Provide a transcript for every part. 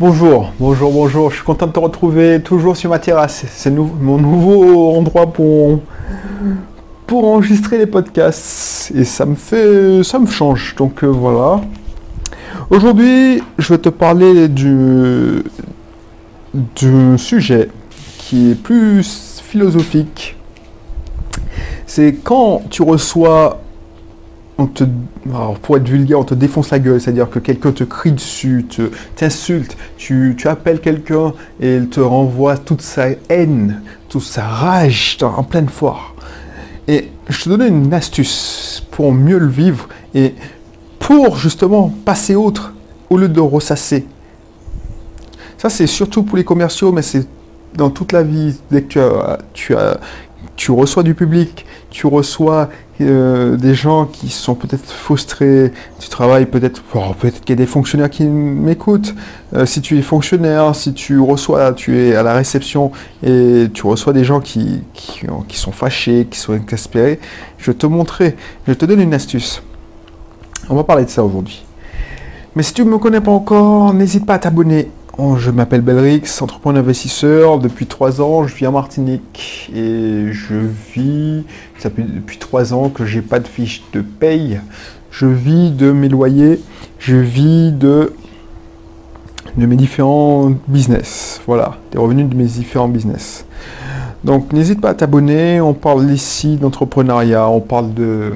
Bonjour, bonjour, bonjour. Je suis content de te retrouver toujours sur ma terrasse. C'est mon nouveau endroit pour, enregistrer les podcasts. Et ça me fait. ça me change. Donc euh, voilà. Aujourd'hui, je vais te parler du, du sujet qui est plus philosophique. C'est quand tu reçois te, pour être vulgaire, on te défonce la gueule, c'est-à-dire que quelqu'un te crie dessus, t'insulte, tu, appelles quelqu'un et il te renvoie toute sa haine, toute sa rage en pleine foire. Et je te donne une astuce pour mieux le vivre et pour justement passer autre au lieu de ressasser. Ça, c'est surtout pour les commerciaux, mais c'est dans toute la vie. Dès que tu, as, tu reçois du public, tu reçois euh, des gens qui sont peut-être frustrés, tu travailles peut-être, peut-être qu'il y a des fonctionnaires qui m'écoutent. Euh, si tu es fonctionnaire, si tu reçois, tu es à la réception et tu reçois des gens qui, sont fâchés, qui sont exaspérés, je te montrer, je te donne une astuce. On va parler de ça aujourd'hui. Mais si tu ne me connais pas encore, n'hésite pas à t'abonner Je m'appelle Belrix, entrepreneur investisseur. Depuis trois ans, je vis en Martinique et je vis, ça fait depuis trois ans que j'ai pas de fiche de paye. Je vis de mes loyers, je vis de, de mes différents business. Voilà, des revenus de mes différents business. Donc n'hésite pas à t'abonner. On parle ici d'entrepreneuriat, on parle de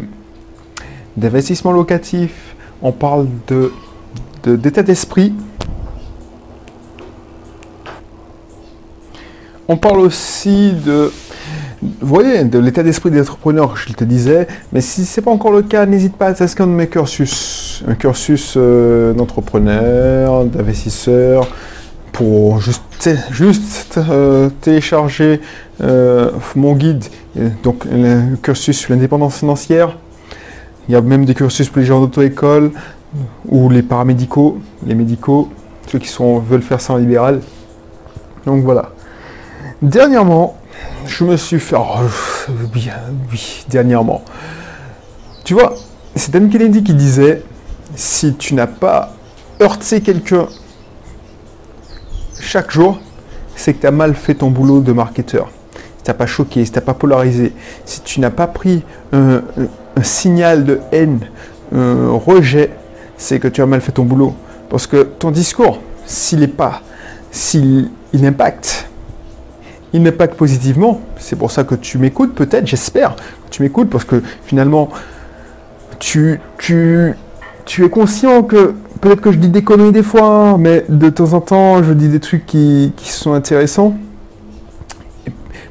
d'investissement locatif, on parle de d'état d'esprit On parle aussi de, voyez, de l'état d'esprit des entrepreneurs, je te disais. Mais si ce n'est pas encore le cas, n'hésite pas à t'inscrire dans mes cursus. Un cursus euh, d'entrepreneur, d'investisseur, pour juste, juste euh, télécharger euh, mon guide, donc le cursus sur l'indépendance financière. Il y a même des cursus pour les gens d'auto-école ou les paramédicaux, les médicaux, ceux qui sont, veulent faire ça en libéral. Donc voilà. Dernièrement, je me suis fait. Oh, oui, dernièrement. Tu vois, c'est Dan Kennedy qui disait si tu n'as pas heurté quelqu'un chaque jour, c'est que tu as mal fait ton boulot de marketeur. Si tu n'as pas choqué, si tu n'as pas polarisé, si tu n'as pas pris un, signal de haine, un rejet, c'est que tu as mal fait ton boulot. Parce que ton discours, s'il n'est pas, s'il il impacte, il m'impacte positivement. C'est pour ça que tu m'écoutes, peut-être, j'espère que tu m'écoutes, parce que finalement, tu, es conscient que peut-être que je dis des conneries des fois, mais de temps en temps, je dis des trucs qui, qui sont intéressants.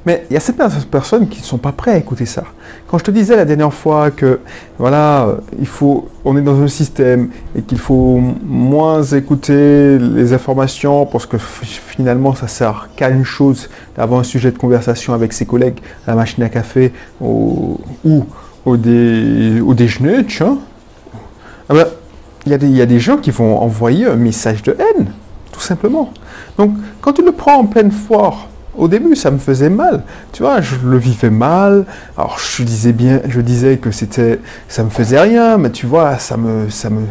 Mais il y a certaines personnes qui ne sont pas prêtes à écouter ça. Quand je te disais la dernière fois que voilà, il faut, on est dans un système et qu'il faut moins écouter les informations parce que finalement ça sert qu'à une chose, d'avoir un sujet de conversation avec ses collègues à la machine à café ou au, déjeuner, tu. Ah ben, il y, y a des gens qui vont envoyer un message de haine, tout simplement. Donc quand tu le prends en pleine foire, au début, ça me faisait mal. Tu vois, je le vivais mal. Alors, je disais bien, je disais que c'était, ça me faisait rien, mais tu vois, ça me, ça me,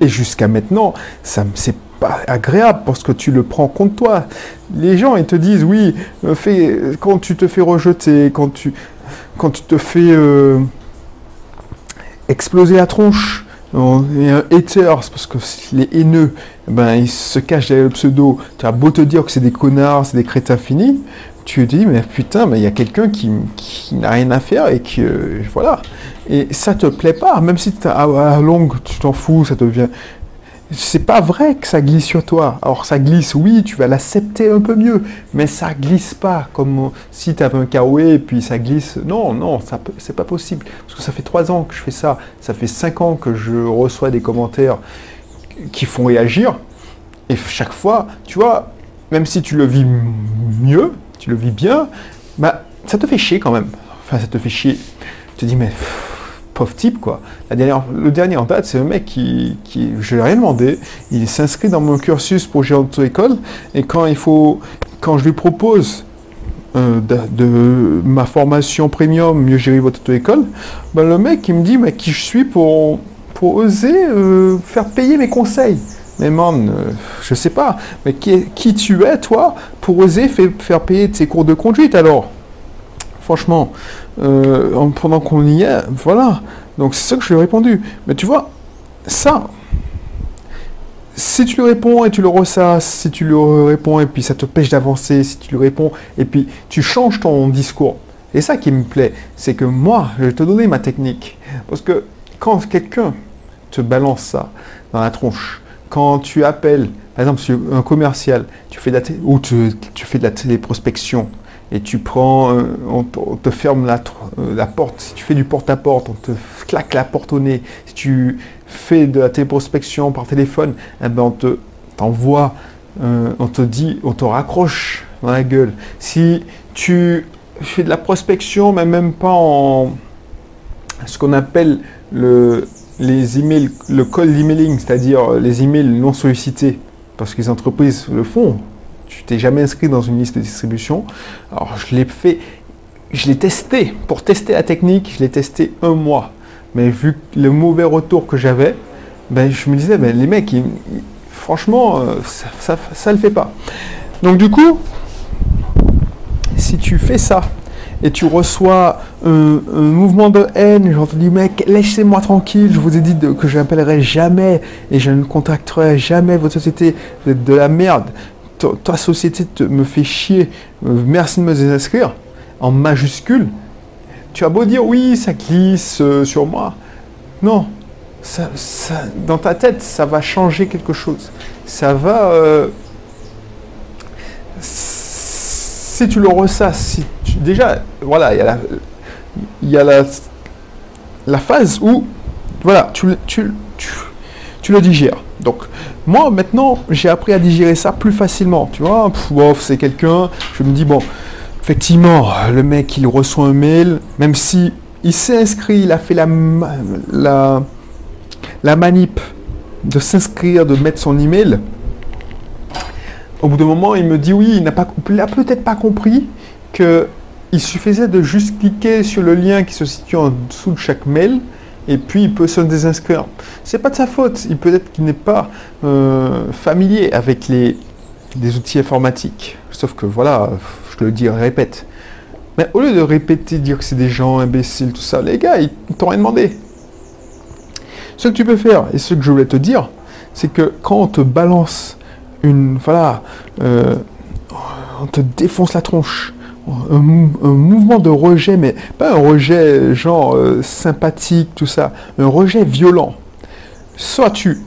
et jusqu'à maintenant, ça c'est pas agréable parce que tu le prends contre toi. Les gens, ils te disent, oui, euh, fais, quand tu te fais rejeter, quand tu, quand tu te fais euh, exploser la tronche, et un haters, parce que les haineux, ben, ils se cachent derrière le pseudo. Tu as beau te dire que c'est des connards, c'est des crétins finis, tu te dis, mais putain, il y a quelqu'un qui, n'a rien à faire et qui. voilà. Et ça te plaît pas, même si à, à longue, tu t'en fous, ça devient c'est pas vrai que ça glisse sur toi. Alors ça glisse, oui, tu vas l'accepter un peu mieux, mais ça glisse pas comme si tu avais un kawaii et puis ça glisse. Non, non, c'est pas possible. Parce que ça fait trois ans que je fais ça, ça fait cinq ans que je reçois des commentaires qui font réagir. Et chaque fois, tu vois, même si tu le vis mieux, tu le vis bien, bah ça te fait chier quand même. Enfin, ça te fait chier. Tu te dis, mais pauvre type, quoi. Le dernier en date, c'est un mec qui, je lui ai rien demandé, il s'inscrit dans mon cursus pour gérer auto-école, et quand il faut, quand je lui propose euh, ma formation premium, mieux gérer votre auto-école, ben le mec, il me dit, mais qui je suis pour, pour oser euh, faire payer mes conseils? Mais man, euh, je sais pas. Mais qui tu es, toi, pour oser faire payer tes cours de conduite alors? Franchement, euh, pendant qu'on y est, voilà. Donc c'est ça que je lui ai répondu. Mais tu vois, ça, si tu lui réponds et tu le ressasses, si tu lui réponds et puis ça te pêche d'avancer, si tu lui réponds et puis tu changes ton discours. Et ça qui me plaît, c'est que moi, je vais te donner ma technique. Parce que quand quelqu'un te balance ça dans la tronche, quand tu appelles, par exemple, un commercial, tu fais de la ou tu, fais de la téléprospection et tu prends, euh, on, te ferme la, euh, la, porte, si tu fais du porte-à-porte, on te claque la porte au nez, si tu fais de la téléprospection par téléphone, eh ben on te t'envoie, euh, on te dit, on te raccroche dans la gueule. Si tu fais de la prospection, mais même pas en ce qu'on appelle le, les emails, le call emailing, c'est-à-dire les emails non sollicités, parce que les entreprises le font. Tu t'es jamais inscrit dans une liste de distribution. Alors je l'ai fait, je l'ai testé pour tester la technique, je l'ai testé un mois. Mais vu le mauvais retour que j'avais, ben, je me disais, ben, les mecs, franchement, euh, ça ne le fait pas. Donc du coup, si tu fais ça et tu reçois un, mouvement de haine, genre tu dis mec, laissez-moi tranquille, je vous ai dit que je n'appellerai jamais et je ne contacterai jamais votre société, de la merde, ta, société me fait chier, euh, merci de me désinscrire, en majuscule, tu as beau dire oui, ça glisse euh, sur moi. Non, ça, dans ta tête, ça va changer quelque chose. Ça va. Euh, si tu le ressasses, déjà, voilà, il y a la, y a la, la phase où, voilà, tu, tu, tu, le digères. Donc, moi, maintenant, j'ai appris à digérer ça plus facilement. Tu vois, c'est quelqu'un, je me dis, bon, effectivement, le mec, il reçoit un mail, même si il s'est inscrit, il a fait la, manip de s'inscrire, de mettre son email. Au bout d'un moment, il me dit oui, il n'a pas, peut-être pas compris que il suffisait de juste cliquer sur le lien qui se situe en dessous de chaque mail et puis il peut se désinscrire. C'est pas de sa faute. Il peut être qu'il n'est pas euh, familier avec les, les outils informatiques. Sauf que voilà, je le dis, répète. Mais au lieu de répéter, dire que c'est des gens imbéciles, tout ça, les gars, ils t'ont rien demandé. Ce que tu peux faire, et ce que je voulais te dire, c'est que quand on te balance une. Voilà. Euh, on te défonce la tronche. Un, mouvement de rejet, mais pas un rejet genre euh, sympathique, tout ça. Un rejet violent. Soit tu.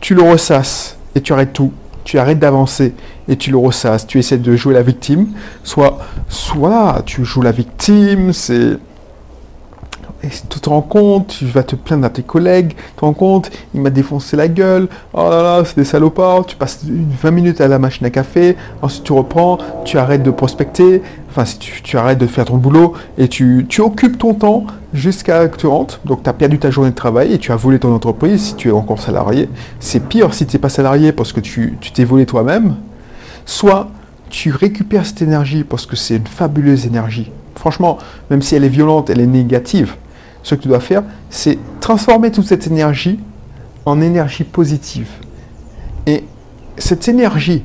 Tu le ressasses et tu arrêtes tout tu arrêtes d'avancer et tu le ressasses, tu essaies de jouer la victime, soit, soit tu joues la victime, c'est et tu te rends compte, tu vas te plaindre à tes collègues, tu te rends compte, il m'a défoncé la gueule, oh là là, c'est des salopards, tu passes 20 minutes à la machine à café, ensuite tu reprends, tu arrêtes de prospecter, enfin si tu, arrêtes de faire ton boulot, et tu, occupes ton temps jusqu'à que tu rentres, donc tu as perdu ta journée de travail et tu as volé ton entreprise si tu es encore salarié. C'est pire si tu n'es pas salarié parce que tu t'es volé toi-même, soit tu récupères cette énergie parce que c'est une fabuleuse énergie. Franchement, même si elle est violente, elle est négative, ce que tu dois faire, c'est transformer toute cette énergie en énergie positive. Et cette énergie,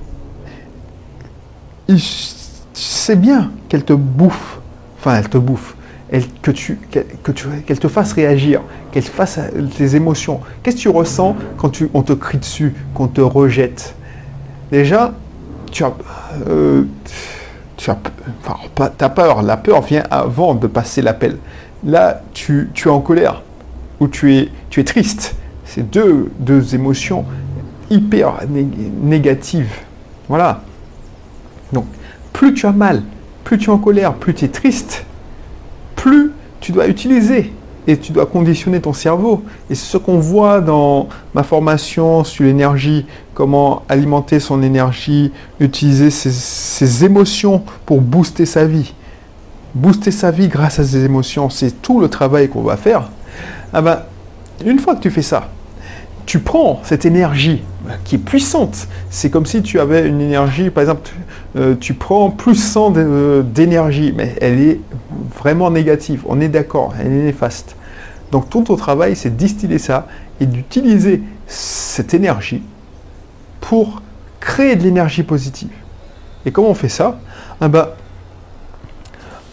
c'est bien qu'elle te bouffe, enfin elle te bouffe, elle, que tu, que tu, qu'elle te fasse réagir, qu'elle fasse tes émotions. Qu'est-ce que tu ressens quand tu, on te crie dessus, qu'on te rejette? Déjà, tu as, euh, tu as, enfin, as peur. La peur vient avant de passer l'appel là, tu, es en colère ou tu es, triste. C'est deux, deux émotions hyper négatives. Voilà. Donc, plus tu as mal, plus tu es en colère, plus tu es triste, plus tu dois utiliser et tu dois conditionner ton cerveau. Et c'est ce qu'on voit dans ma formation sur l'énergie, comment alimenter son énergie, utiliser ses émotions pour booster sa vie booster sa vie grâce à ses émotions, c'est tout le travail qu'on va faire. Ah ben, une fois que tu fais ça, tu prends cette énergie qui est puissante. C'est comme si tu avais une énergie, par exemple, euh, tu prends plus 100 euh, d'énergie, mais elle est vraiment négative. On est d'accord, elle est néfaste. Donc tout ton travail, c'est distiller ça et d'utiliser cette énergie pour créer de l'énergie positive. Et comment on fait ça? Ah ben,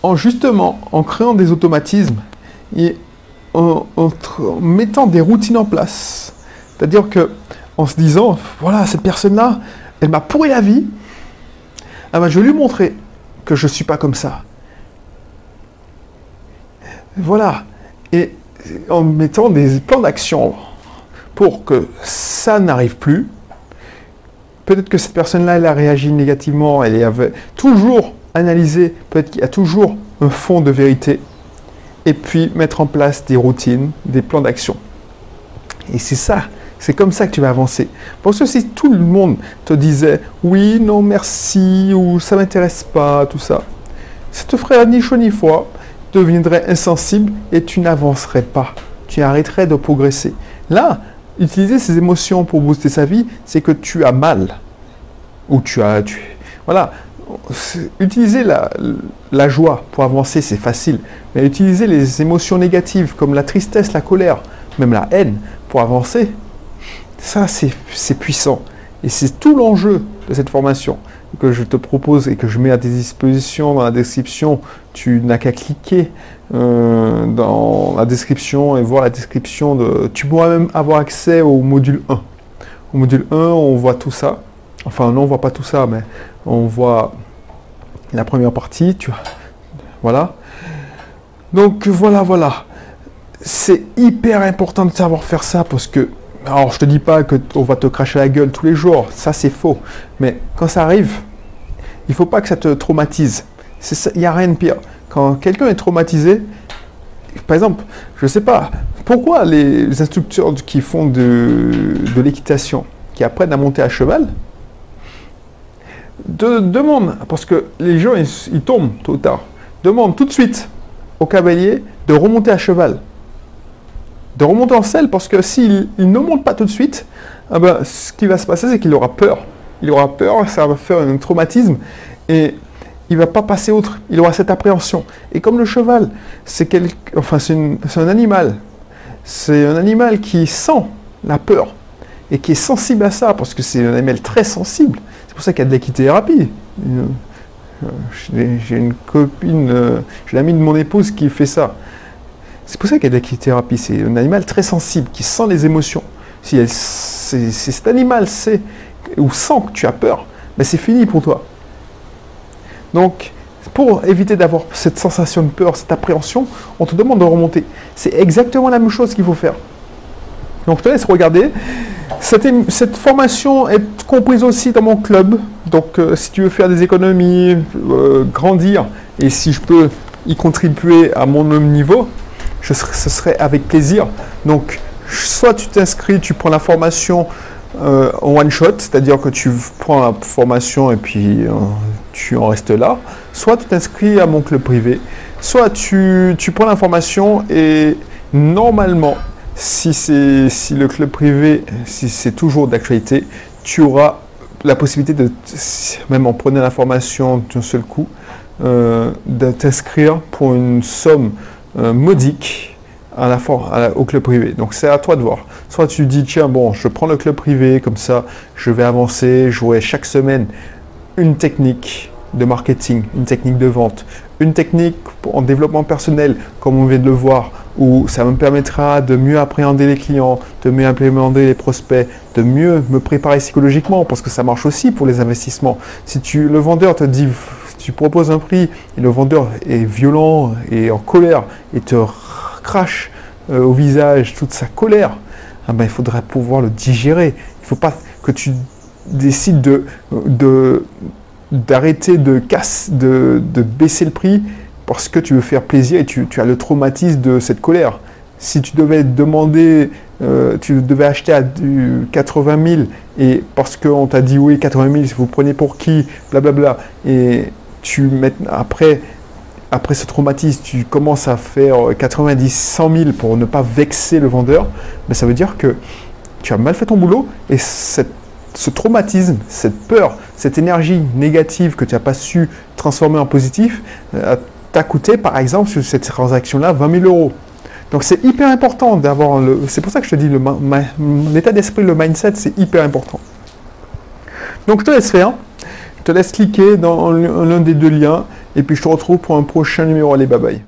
En justement, en créant des automatismes et en, mettant des routines en place. C'est-à-dire que en se disant, voilà, cette personne-là, elle m'a pourri la vie, ah ben, je vais lui montrer que je ne suis pas comme ça. Voilà. Et en mettant des plans d'action pour que ça n'arrive plus, peut-être que cette personne-là, elle a réagi négativement, elle avait toujours analysé, peut-être qu'il y a toujours un fond de vérité, et puis mettre en place des routines, des plans d'action. Et c'est ça, c'est comme ça que tu vas avancer. Parce que si tout le monde te disait oui, non, merci, ou ça m'intéresse pas, tout ça, ça te ferait ni chaud ni froid, deviendrais insensible et tu n'avancerais pas. Tu arrêterais de progresser. Là, utiliser ces émotions pour booster sa vie, c'est que tu as mal. Ou tu as. Tu, voilà. Utiliser la, joie pour avancer, c'est facile. Mais utiliser les émotions négatives comme la tristesse, la colère, même la haine, pour avancer, ça, c'est puissant. Et c'est tout l'enjeu de cette formation que je te propose et que je mets à tes dispositions dans la description. Tu n'as qu'à cliquer euh, dans la description et voir la description de... Tu pourras même avoir accès au module 1. Au module 1, on voit tout ça. Enfin, non, on voit pas tout ça, mais on voit la première partie. Tu... Voilà. Donc, voilà, voilà. C'est hyper important de savoir faire ça parce que alors, je te dis pas qu'on va te cracher la gueule tous les jours, ça c'est faux. Mais quand ça arrive, il faut pas que ça te traumatise. Il n'y a rien de pire. Quand quelqu'un est traumatisé, par exemple, je ne sais pas, pourquoi les instructeurs qui font de, l'équitation, qui apprennent à monter à cheval, de, demandent, parce que les gens ils, tombent tôt ou tard, demandent tout de suite au cavalier de remonter à cheval de remonter en selle parce que s'il ne monte pas tout de suite, ah ben, ce qui va se passer, c'est qu'il aura peur. Il aura peur, ça va faire un traumatisme et il va pas passer autre. Il aura cette appréhension. Et comme le cheval, c'est enfin, un animal. C'est un animal qui sent la peur et qui est sensible à ça parce que c'est un animal très sensible. C'est pour ça qu'il y a de l'équithérapie. Euh, j'ai une copine, euh, j'ai l'ami de mon épouse qui fait ça. C'est pour ça qu'il y a de l'équithérapie. C'est un animal très sensible qui sent les émotions. Si, cet animal sait ou sent que tu as peur, ben c'est fini pour toi. Donc, pour éviter d'avoir cette sensation de peur, cette appréhension, on te demande de remonter. C'est exactement la même chose qu'il faut faire. Donc, je te laisse regarder. Cette, formation est comprise aussi dans mon club. Donc, euh, si tu veux faire des économies, euh, grandir, et si je peux y contribuer à mon niveau, ce serait avec plaisir. Donc, soit tu t'inscris, tu prends la formation euh, en one shot, c'est-à-dire que tu prends la formation et puis tu en restes là, soit tu t'inscris à mon club privé, soit tu, tu prends l'information et normalement, si, c'est, si le club privé, si c'est toujours d'actualité, tu auras la possibilité de, même en prenant l'information d'un seul coup, euh, de t'inscrire pour une somme euh, modique à la, au club privé. Donc c'est à toi de voir. Soit tu dis, tiens, bon, je prends le club privé, comme ça, je vais avancer, jouer chaque semaine une technique de marketing, une technique de vente, une technique en développement personnel, comme on vient de le voir, où ça me permettra de mieux appréhender les clients, de mieux appréhender les prospects, de mieux me préparer psychologiquement, parce que ça marche aussi pour les investissements. Si tu, le vendeur te dit tu proposes un prix et le vendeur est violent et en colère et te crache euh, au visage toute sa colère, ah ben, il faudrait pouvoir le digérer. Il ne faut pas que tu décides de, d'arrêter de, casse, de, baisser le prix parce que tu veux faire plaisir et tu, as le traumatisme de cette colère. Si tu devais demander, euh, tu devais acheter à 80 000 et parce qu'on t'a dit oui 80 000, vous prenez pour qui, blablabla, et tu après, après ce traumatisme, tu commences à faire 90, 100 000 pour ne pas vexer le vendeur, mais ça veut dire que tu as mal fait ton boulot et ce traumatisme, cette peur, cette énergie négative que tu n'as pas su transformer en positif, euh, t'a coûté par exemple sur cette transaction-là 20 000 euros. Donc c'est hyper important d'avoir le. C'est pour ça que je te dis l'état d'esprit, le mindset, c'est hyper important. Donc je te laisse faire. Je te laisse cliquer dans l'un des deux liens et puis je te retrouve pour un prochain numéro. Allez, bye bye.